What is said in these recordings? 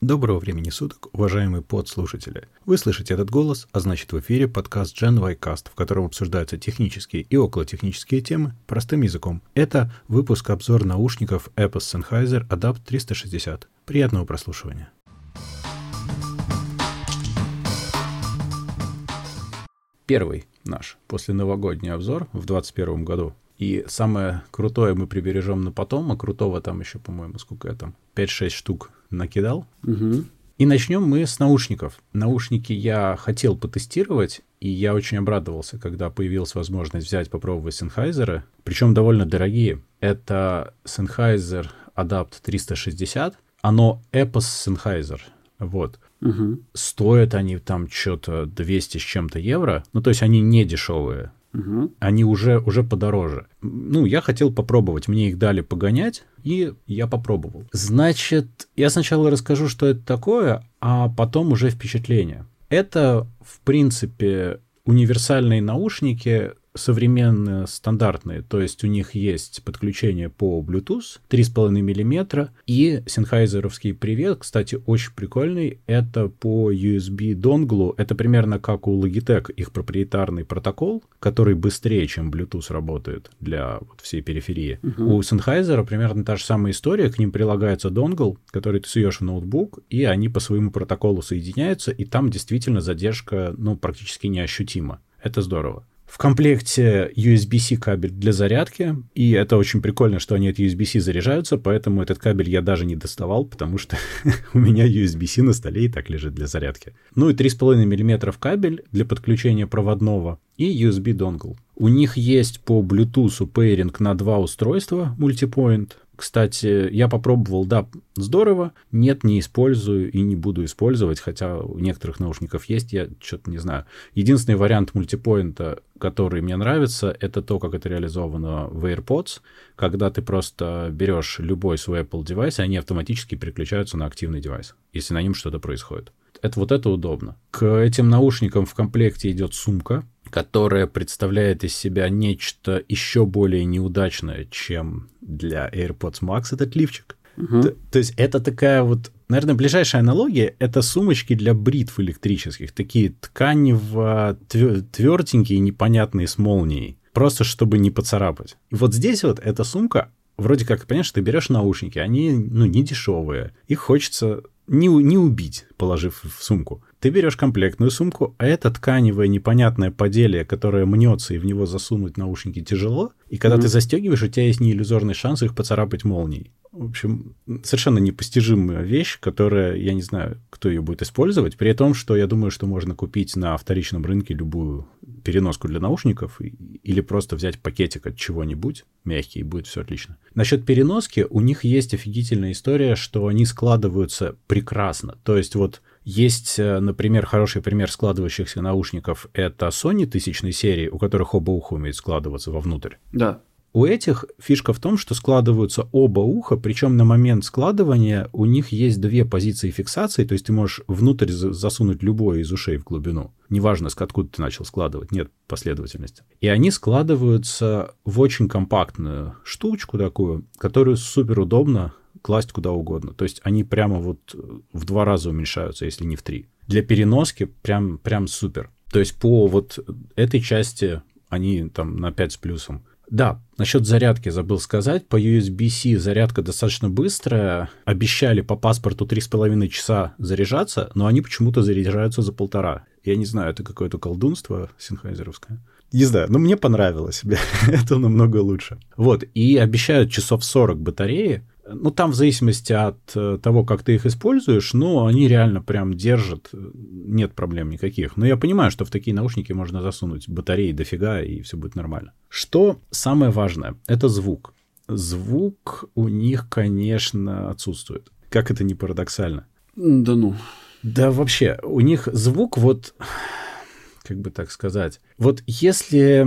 Доброго времени суток, уважаемые подслушатели. Вы слышите этот голос, а значит в эфире подкаст Gen y Cast, в котором обсуждаются технические и околотехнические темы простым языком. Это выпуск-обзор наушников Apple Sennheiser Adapt 360. Приятного прослушивания. Первый наш после новогодний обзор в 2021 году. И самое крутое мы прибережем на потом, а крутого там еще, по-моему, сколько я там, 5-6 штук накидал. Угу. И начнем мы с наушников. Наушники я хотел потестировать, и я очень обрадовался, когда появилась возможность взять, попробовать Sennheiser, причем довольно дорогие. Это Sennheiser Adapt 360, оно Epos Sennheiser. Вот. Угу. Стоят они там что-то 200 с чем-то евро. Ну, то есть они не дешевые. Угу. Они уже, уже подороже. Ну, я хотел попробовать. Мне их дали погонять, и я попробовал. Значит, я сначала расскажу, что это такое, а потом уже впечатление. Это, в принципе, универсальные наушники современные, стандартные, то есть у них есть подключение по Bluetooth 3,5 мм и синхайзеровский привет, кстати, очень прикольный, это по USB донглу, это примерно как у Logitech их проприетарный протокол, который быстрее, чем Bluetooth работает для вот всей периферии. Угу. У Sennheiser примерно та же самая история, к ним прилагается донгл, который ты суешь в ноутбук, и они по своему протоколу соединяются, и там действительно задержка, ну, практически неощутима. Это здорово. В комплекте USB-C кабель для зарядки, и это очень прикольно, что они от USB-C заряжаются, поэтому этот кабель я даже не доставал, потому что у меня USB-C на столе и так лежит для зарядки. Ну и 3,5 мм кабель для подключения проводного и USB донгл. У них есть по Bluetooth пейринг на два устройства мультипоинт, кстати, я попробовал, да, здорово. Нет, не использую и не буду использовать, хотя у некоторых наушников есть, я что-то не знаю. Единственный вариант мультипоинта, который мне нравится, это то, как это реализовано в AirPods, когда ты просто берешь любой свой Apple девайс, и они автоматически переключаются на активный девайс, если на нем что-то происходит. Это вот это удобно. К этим наушникам в комплекте идет сумка, которая представляет из себя нечто еще более неудачное, чем для AirPods Max этот лифчик. Угу. То, то есть это такая вот, наверное, ближайшая аналогия — это сумочки для бритв электрических, такие тканево тверденькие, непонятные с молнией, просто чтобы не поцарапать. И вот здесь вот эта сумка, вроде как, понимаешь, ты берешь наушники, они, ну, не дешевые, их хочется не, не убить, положив в сумку. Ты берешь комплектную сумку, а это тканевое непонятное поделие, которое мнется, и в него засунуть наушники тяжело. И когда mm-hmm. ты застегиваешь, у тебя есть неиллюзорный шанс их поцарапать молнией. В общем, совершенно непостижимая вещь, которая, я не знаю, кто ее будет использовать, при том, что я думаю, что можно купить на вторичном рынке любую переноску для наушников или просто взять пакетик от чего-нибудь мягкий, и будет все отлично. Насчет переноски, у них есть офигительная история, что они складываются прекрасно. То есть вот есть, э, например, хороший пример складывающихся наушников. Это Sony тысячной серии, у которых оба уха умеют складываться вовнутрь. Да. У этих фишка в том, что складываются оба уха, причем на момент складывания у них есть две позиции фиксации, то есть ты можешь внутрь засунуть любое из ушей в глубину. Неважно, откуда ты начал складывать, нет последовательности. И они складываются в очень компактную штучку такую, которую супер удобно класть куда угодно. То есть они прямо вот в два раза уменьшаются, если не в три. Для переноски прям, прям супер. То есть по вот этой части они там на 5 с плюсом. Да, насчет зарядки забыл сказать. По USB-C зарядка достаточно быстрая. Обещали по паспорту 3,5 часа заряжаться, но они почему-то заряжаются за полтора. Я не знаю, это какое-то колдунство синхайзеровское. Не знаю, но мне понравилось. это намного лучше. Вот, и обещают часов 40 батареи. Ну, там в зависимости от э, того, как ты их используешь, но они реально прям держат, э, нет проблем никаких. Но я понимаю, что в такие наушники можно засунуть батареи дофига, и все будет нормально. Что самое важное? Это звук. Звук у них, конечно, отсутствует. Как это не парадоксально. Да ну. Да вообще, у них звук вот, как бы так сказать, вот если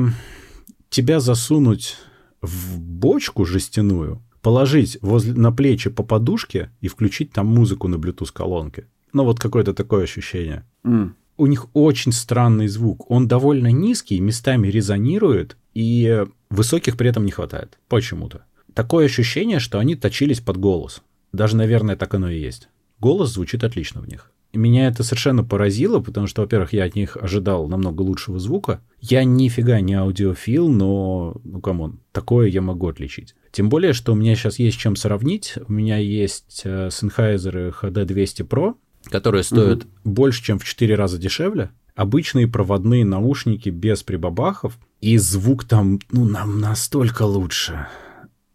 тебя засунуть в бочку жестяную, положить возле, на плечи по подушке и включить там музыку на Bluetooth-колонке. Ну, вот какое-то такое ощущение. Mm. У них очень странный звук. Он довольно низкий, местами резонирует, и высоких при этом не хватает. Почему-то. Такое ощущение, что они точились под голос. Даже, наверное, так оно и есть. голос звучит отлично в них. Меня это совершенно поразило, потому что, во-первых, я от них ожидал намного лучшего звука. Я нифига не аудиофил, но, ну, come on, такое я могу отличить. Тем более, что у меня сейчас есть чем сравнить. У меня есть э, Sennheiser HD200 Pro, которые стоят угу. больше, чем в 4 раза дешевле. Обычные проводные наушники без прибабахов. И звук там, ну, нам настолько лучше.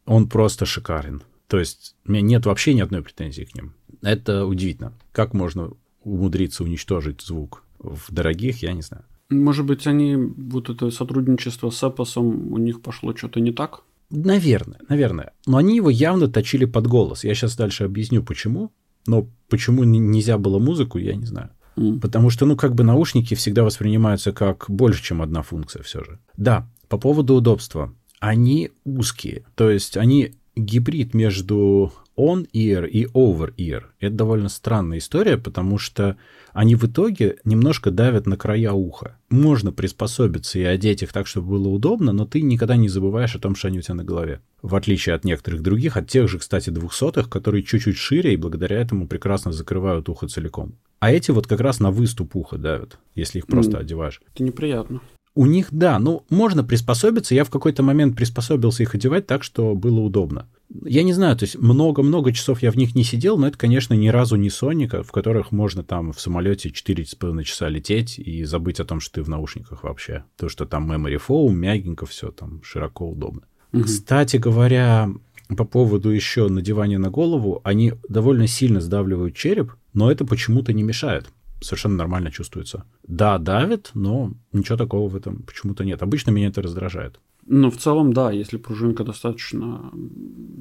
Он просто шикарен. То есть у меня нет вообще ни одной претензии к ним. Это удивительно. Как можно умудриться уничтожить звук в дорогих, я не знаю. Может быть, они, вот это сотрудничество с Apple, у них пошло что-то не так? Наверное, наверное. Но они его явно точили под голос. Я сейчас дальше объясню, почему. Но почему нельзя было музыку, я не знаю. Mm. Потому что, ну, как бы наушники всегда воспринимаются как больше, чем одна функция все же. Да, по поводу удобства. Они узкие. То есть они гибрид между on-ear и over-ear. Это довольно странная история, потому что они в итоге немножко давят на края уха. Можно приспособиться и одеть их так, чтобы было удобно, но ты никогда не забываешь о том, что они у тебя на голове. В отличие от некоторых других, от тех же, кстати, двухсотых, которые чуть-чуть шире и благодаря этому прекрасно закрывают ухо целиком. А эти вот как раз на выступ уха давят, если их просто mm. одеваешь. Это неприятно. У них, да, ну, можно приспособиться. Я в какой-то момент приспособился их одевать так, что было удобно. Я не знаю, то есть много-много часов я в них не сидел, но это, конечно, ни разу не Соника, в которых можно там в самолете 4,5 часа лететь и забыть о том, что ты в наушниках вообще. То, что там memory foam, мягенько все, там широко, удобно. Угу. Кстати говоря, по поводу еще надевания на голову, они довольно сильно сдавливают череп, но это почему-то не мешает совершенно нормально чувствуется. Да, давит, но ничего такого в этом почему-то нет. Обычно меня это раздражает. Ну, в целом, да, если пружинка достаточно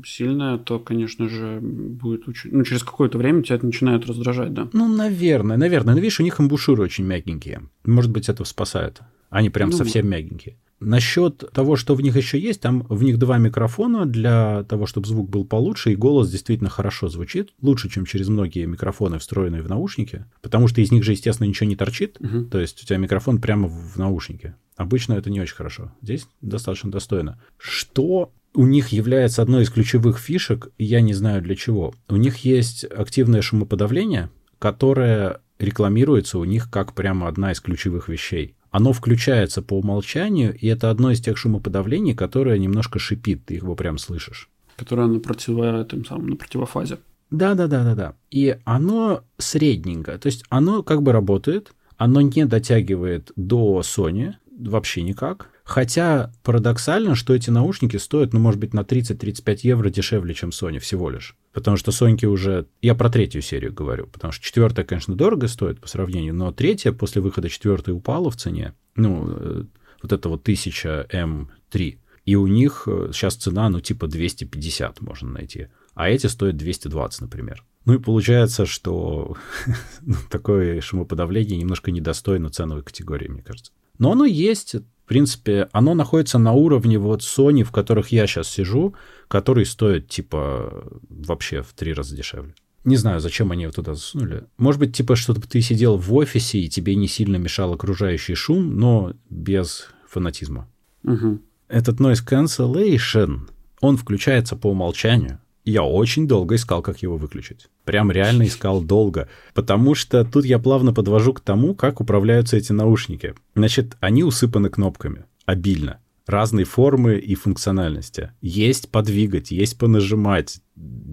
сильная, то, конечно же, будет очень... Ну, через какое-то время тебя это начинает раздражать, да? Ну, наверное, наверное. Но видишь, у них амбушюры очень мягенькие. Может быть, это спасает. Они прям ну, совсем мягенькие. Насчет того, что в них еще есть, там в них два микрофона для того, чтобы звук был получше, и голос действительно хорошо звучит, лучше, чем через многие микрофоны, встроенные в наушники, потому что из них же, естественно, ничего не торчит, угу. то есть у тебя микрофон прямо в наушнике. Обычно это не очень хорошо. Здесь достаточно достойно. Что у них является одной из ключевых фишек, я не знаю для чего. У них есть активное шумоподавление, которое рекламируется у них как прямо одна из ключевых вещей оно включается по умолчанию, и это одно из тех шумоподавлений, которое немножко шипит, ты его прям слышишь. Которое на, противо, тем самым, на противофазе. Да, да, да, да, да. И оно средненькое. То есть оно как бы работает, оно не дотягивает до Sony вообще никак. Хотя парадоксально, что эти наушники стоят, ну, может быть, на 30-35 евро дешевле, чем Sony всего лишь. Потому что Соньки уже... Я про третью серию говорю, потому что четвертая, конечно, дорого стоит по сравнению, но третья после выхода четвертой упала в цене. Ну, э, вот это вот 1000 М3. И у них сейчас э, цена, ну, типа 250 можно найти. А эти стоят 220, например. Ну и получается, что ну, такое шумоподавление немножко недостойно ценовой категории, мне кажется. Но оно есть, в принципе, оно находится на уровне вот Sony, в которых я сейчас сижу, который стоит, типа, вообще в три раза дешевле. Не знаю, зачем они его туда засунули. Может быть, типа, чтобы ты сидел в офисе, и тебе не сильно мешал окружающий шум, но без фанатизма. Угу. Этот noise cancellation, он включается по умолчанию. Я очень долго искал, как его выключить. Прям реально искал долго. Потому что тут я плавно подвожу к тому, как управляются эти наушники. Значит, они усыпаны кнопками. Обильно. Разной формы и функциональности. Есть подвигать, есть понажимать,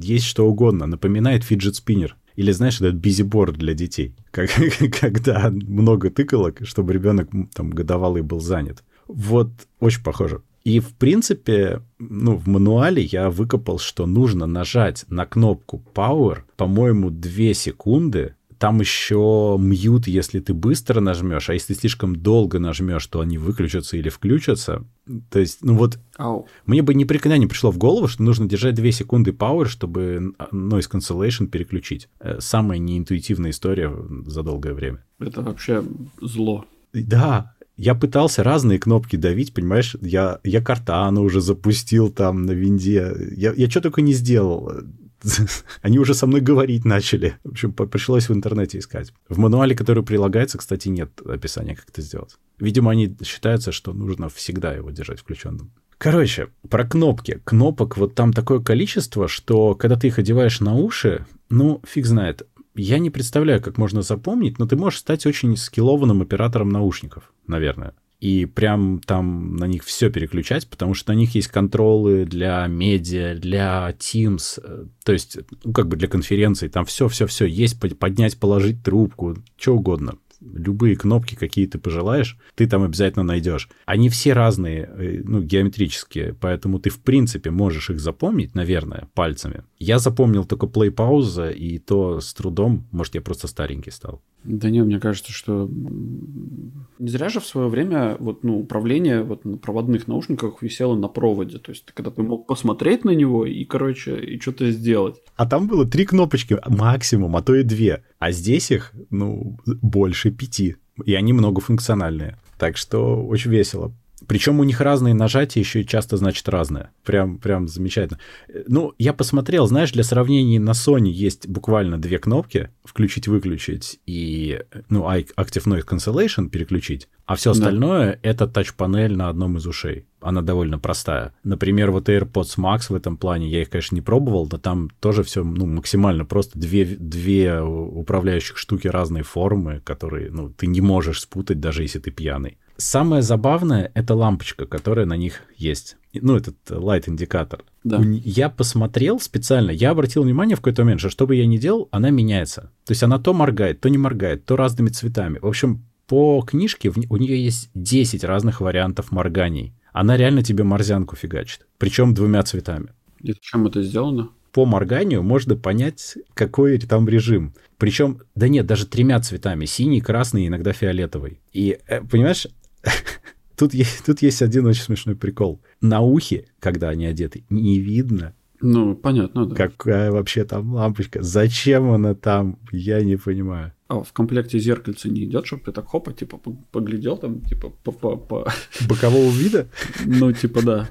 есть что угодно. Напоминает фиджет-спиннер. Или, знаешь, этот бизиборд для детей. Как, когда много тыкалок, чтобы ребенок там годовалый был занят. Вот очень похоже. И, в принципе, ну, в мануале я выкопал, что нужно нажать на кнопку Power, по-моему, 2 секунды. Там еще мьют, если ты быстро нажмешь, а если слишком долго нажмешь, то они выключатся или включатся. То есть, ну вот, Ау. мне бы никогда не пришло в голову, что нужно держать 2 секунды Power, чтобы noise cancellation переключить. Э, самая неинтуитивная история за долгое время. Это вообще зло. Да, я пытался разные кнопки давить, понимаешь, я, я картану уже запустил там на винде, я, я что только не сделал. Они уже со мной говорить начали. В общем, пришлось в интернете искать. В мануале, который прилагается, кстати, нет описания, как это сделать. Видимо, они считаются, что нужно всегда его держать включенным. Короче, про кнопки. Кнопок вот там такое количество, что когда ты их одеваешь на уши, ну, фиг знает. Я не представляю, как можно запомнить, но ты можешь стать очень скиллованным оператором наушников, наверное. И прям там на них все переключать, потому что на них есть контролы для медиа, для Teams, э, то есть, ну, как бы для конференций, там все-все-все есть, поднять, положить трубку, что угодно любые кнопки, какие ты пожелаешь, ты там обязательно найдешь. Они все разные, э, ну, геометрические, поэтому ты, в принципе, можешь их запомнить, наверное, пальцами. Я запомнил только play-пауза, и то с трудом, может, я просто старенький стал. Да нет, мне кажется, что не зря же в свое время вот, ну, управление вот на проводных наушниках висело на проводе. То есть, когда ты мог посмотреть на него и, короче, и что-то сделать. А там было три кнопочки максимум, а то и две. А здесь их, ну, больше пяти. И они многофункциональные. Так что очень весело. Причем у них разные нажатия еще и часто значит разное. Прям, прям замечательно. Ну, я посмотрел, знаешь, для сравнения на Sony есть буквально две кнопки включить-выключить и, ну, Active Noise Cancellation переключить, а все остальное да. это тач-панель на одном из ушей. Она довольно простая. Например, вот AirPods Max в этом плане, я их, конечно, не пробовал, но там тоже все ну, максимально просто две, две управляющих штуки разной формы, которые ну, ты не можешь спутать, даже если ты пьяный. Самое забавное — это лампочка, которая на них есть. Ну, этот light-индикатор. Да. Я посмотрел специально, я обратил внимание в какой-то момент, что что бы я ни делал, она меняется. То есть она то моргает, то не моргает, то разными цветами. В общем, по книжке у нее есть 10 разных вариантов морганий. Она реально тебе морзянку фигачит. Причем двумя цветами. И чем это сделано? По морганию можно понять, какой там режим. Причем, да нет, даже тремя цветами. Синий, красный, иногда фиолетовый. И, э, понимаешь, тут есть, тут есть один очень смешной прикол. На ухе, когда они одеты, не видно, ну, понятно, да. Какая вообще там лампочка? Зачем она там? Я не понимаю. А в комплекте зеркальца не идет, чтобы ты так хопа, типа, поглядел там, типа, по... по, по... Бокового вида? Ну, типа, да.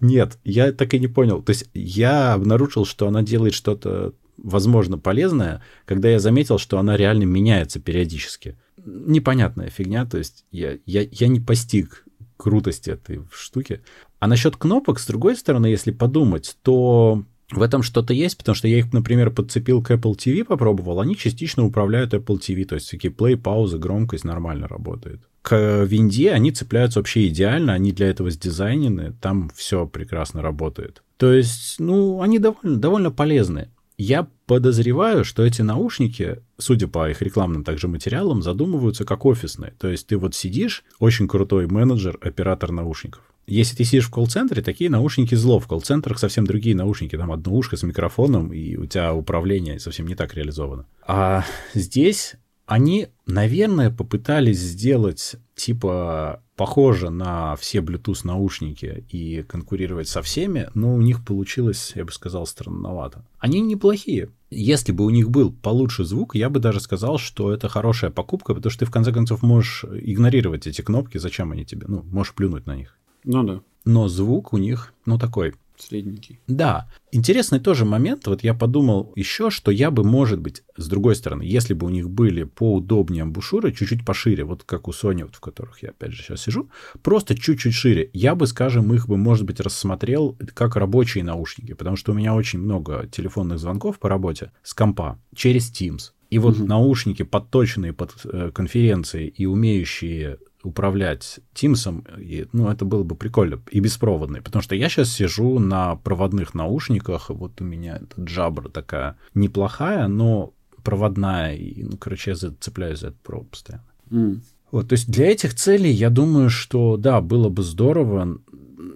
Нет, я так и не понял. То есть я обнаружил, что она делает что-то, возможно, полезное, когда я заметил, что она реально меняется периодически непонятная фигня, то есть я, я, я не постиг крутости этой штуки. А насчет кнопок, с другой стороны, если подумать, то в этом что-то есть, потому что я их, например, подцепил к Apple TV, попробовал, они частично управляют Apple TV, то есть всякие play, паузы, громкость нормально работает. К винде они цепляются вообще идеально, они для этого сдизайнены, там все прекрасно работает. То есть, ну, они довольно, довольно полезны. Я подозреваю, что эти наушники, судя по их рекламным также материалам, задумываются как офисные. То есть ты вот сидишь, очень крутой менеджер, оператор наушников. Если ты сидишь в колл-центре, такие наушники зло. В колл-центрах совсем другие наушники. Там одно ушко с микрофоном, и у тебя управление совсем не так реализовано. А здесь они, наверное, попытались сделать типа похоже на все Bluetooth наушники и конкурировать со всеми, но у них получилось, я бы сказал, странновато. Они неплохие. Если бы у них был получше звук, я бы даже сказал, что это хорошая покупка, потому что ты в конце концов можешь игнорировать эти кнопки, зачем они тебе, ну, можешь плюнуть на них. Ну да. Но звук у них, ну, такой средненький. Да. Интересный тоже момент. Вот я подумал еще, что я бы, может быть, с другой стороны, если бы у них были поудобнее амбушюры, чуть-чуть пошире, вот как у Sony, вот в которых я опять же сейчас сижу, просто чуть-чуть шире, я бы, скажем, их бы, может быть, рассмотрел как рабочие наушники, потому что у меня очень много телефонных звонков по работе с компа через Teams. И вот угу. наушники, подточенные под э, конференции и умеющие управлять Teams, и, ну, это было бы прикольно, и беспроводный, потому что я сейчас сижу на проводных наушниках, вот у меня эта джабра такая неплохая, но проводная, и, ну, короче, я зацепляюсь за этот провод постоянно. Mm. Вот, то есть для этих целей я думаю, что да, было бы здорово,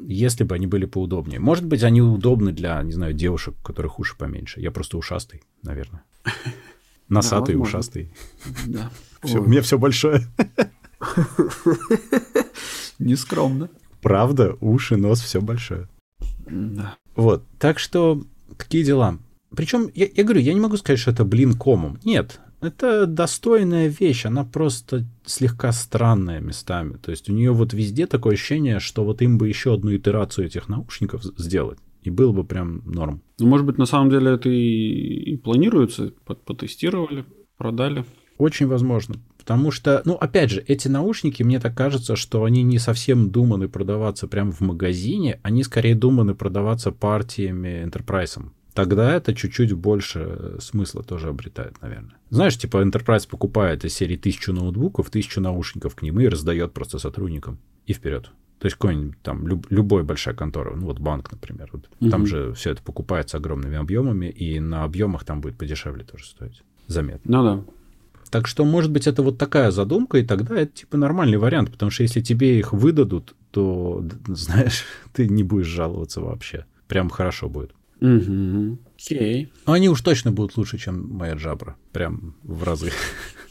если бы они были поудобнее. Может быть, они удобны для, не знаю, девушек, у которых уши поменьше. Я просто ушастый, наверное. Носатый, ушастый. Да. Все, у меня все большое. Нескромно. Правда, уши, нос, все большое. Да. Вот, так что, какие дела? Причем, я, я говорю, я не могу сказать, что это блин комом. Нет, это достойная вещь, она просто слегка странная местами. То есть у нее вот везде такое ощущение, что вот им бы еще одну итерацию этих наушников сделать. И было бы прям норм. Ну, может быть, на самом деле это и, и планируется, потестировали, продали. Очень возможно. Потому что, ну, опять же, эти наушники, мне так кажется, что они не совсем думаны продаваться прямо в магазине, они скорее думаны продаваться партиями enterprise. тогда это чуть-чуть больше смысла тоже обретает, наверное. Знаешь, типа Enterprise покупает из серии тысячу ноутбуков, тысячу наушников к ним и раздает просто сотрудникам. И вперед. То есть какой-нибудь там люб, любой большая контора, ну вот банк, например, вот, угу. там же все это покупается огромными объемами, и на объемах там будет подешевле тоже стоить. Заметно. Ну да. Так что, может быть, это вот такая задумка, и тогда это типа нормальный вариант, потому что если тебе их выдадут, то, знаешь, ты не будешь жаловаться вообще. Прям хорошо будет. Угу. Окей. Но они уж точно будут лучше, чем моя джабра. Прям в разы.